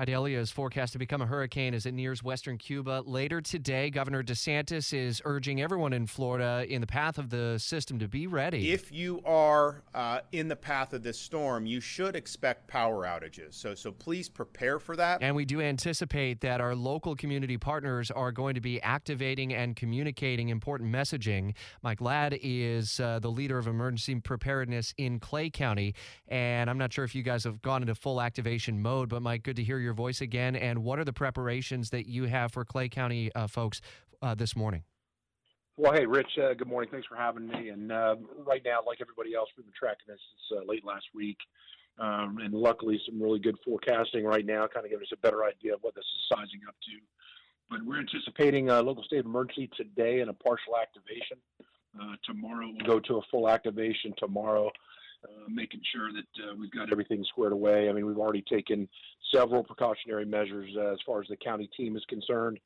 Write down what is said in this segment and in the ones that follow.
Idalia is forecast to become a hurricane as it nears western Cuba. Later today, Governor DeSantis is urging everyone in Florida in the path of the system to be ready. If you are uh, in the path of this storm, you should expect power outages. So, so please prepare for that. And we do anticipate that our local community partners are going to be activating and communicating important messaging. Mike Ladd is uh, the leader of emergency preparedness in Clay County. And I'm not sure if you guys have gone into full activation mode, but Mike, good to hear your voice again. And what are the preparations that you have for Clay County uh, folks uh, this morning? Well, hey, Rich, uh, good morning. Thanks for having me. And uh, right now, like everybody else, we've been tracking this since late last week. Um, and luckily, some really good forecasting right now, kind of giving us a better idea of what this is sizing up to. But we're anticipating a local state of emergency today and a partial activation. Uh, tomorrow, we'll go to a full activation tomorrow. Uh, making sure that uh, we've got everything squared away. I mean, we've already taken several precautionary measures uh, as far as the county team is concerned.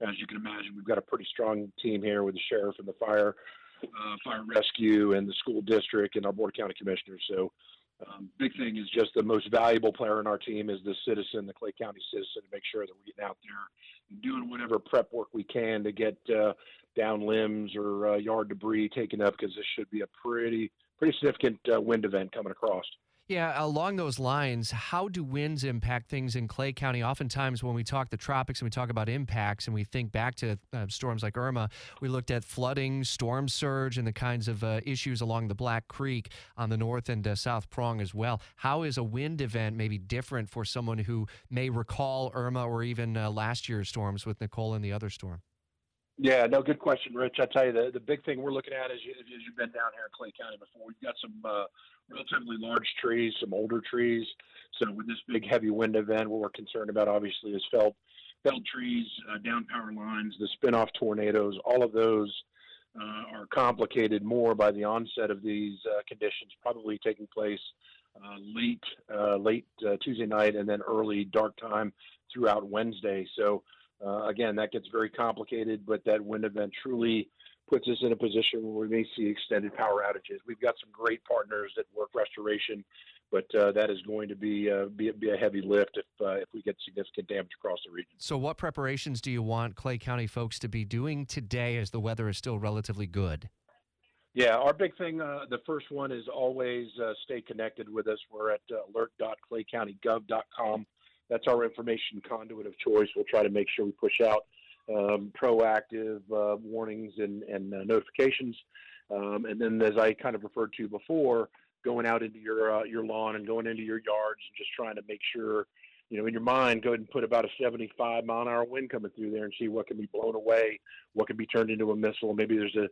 As you can imagine, we've got a pretty strong team here with the sheriff and the fire, uh, fire rescue, and the school district, and our board of county commissioners. So, um, big thing is just the most valuable player in our team is the citizen, the Clay County citizen, to make sure that we're getting out there doing whatever prep work we can to get uh, down limbs or uh, yard debris taken up because this should be a pretty pretty significant uh, wind event coming across. Yeah, along those lines, how do winds impact things in Clay County? Oftentimes, when we talk the tropics and we talk about impacts and we think back to uh, storms like Irma, we looked at flooding, storm surge, and the kinds of uh, issues along the Black Creek on the north and uh, south prong as well. How is a wind event maybe different for someone who may recall Irma or even uh, last year's storms with Nicole and the other storm? Yeah, no, good question, Rich. I tell you, the, the big thing we're looking at is as you've been down here in Clay County before, we've got some uh, relatively large trees, some older trees. So with this big heavy wind event, what we're concerned about obviously is felled, felled trees, uh, down power lines, the spin-off tornadoes. All of those uh, are complicated more by the onset of these uh, conditions, probably taking place uh, late, uh, late Tuesday night and then early dark time throughout Wednesday. So uh, again, that gets very complicated, but that wind event truly puts us in a position where we may see extended power outages. We've got some great partners that work restoration, but uh, that is going to be, uh, be, be a heavy lift if uh, if we get significant damage across the region. So, what preparations do you want Clay County folks to be doing today as the weather is still relatively good? Yeah, our big thing, uh, the first one is always uh, stay connected with us. We're at uh, alert.claycountygov.com that's our information conduit of choice. We'll try to make sure we push out um, proactive uh, warnings and, and uh, notifications. Um, and then, as I kind of referred to before, going out into your uh, your lawn and going into your yards and just trying to make sure, you know, in your mind, go ahead and put about a 75 mile an hour wind coming through there and see what can be blown away, what can be turned into a missile. Maybe there's a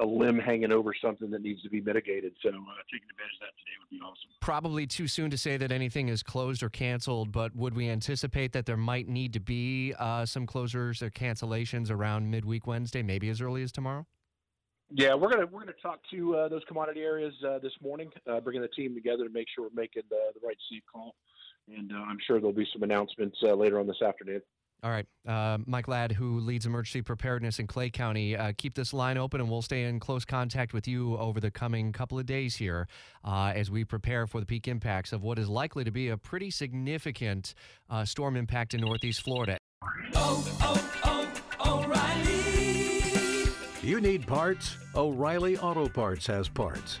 a limb hanging over something that needs to be mitigated. So uh, taking advantage of that today would be awesome. Probably too soon to say that anything is closed or canceled, but would we anticipate that there might need to be uh, some closures or cancellations around midweek Wednesday, maybe as early as tomorrow? Yeah, we're gonna we're gonna talk to uh, those commodity areas uh, this morning, uh, bringing the team together to make sure we're making the, the right safe call, and uh, I'm sure there'll be some announcements later on this afternoon. All right. Uh, Mike Ladd, who leads emergency preparedness in Clay County, uh, keep this line open and we'll stay in close contact with you over the coming couple of days here uh, as we prepare for the peak impacts of what is likely to be a pretty significant uh, storm impact in Northeast Florida. Oh, oh, oh, O'Reilly! You need parts? O'Reilly Auto Parts has parts.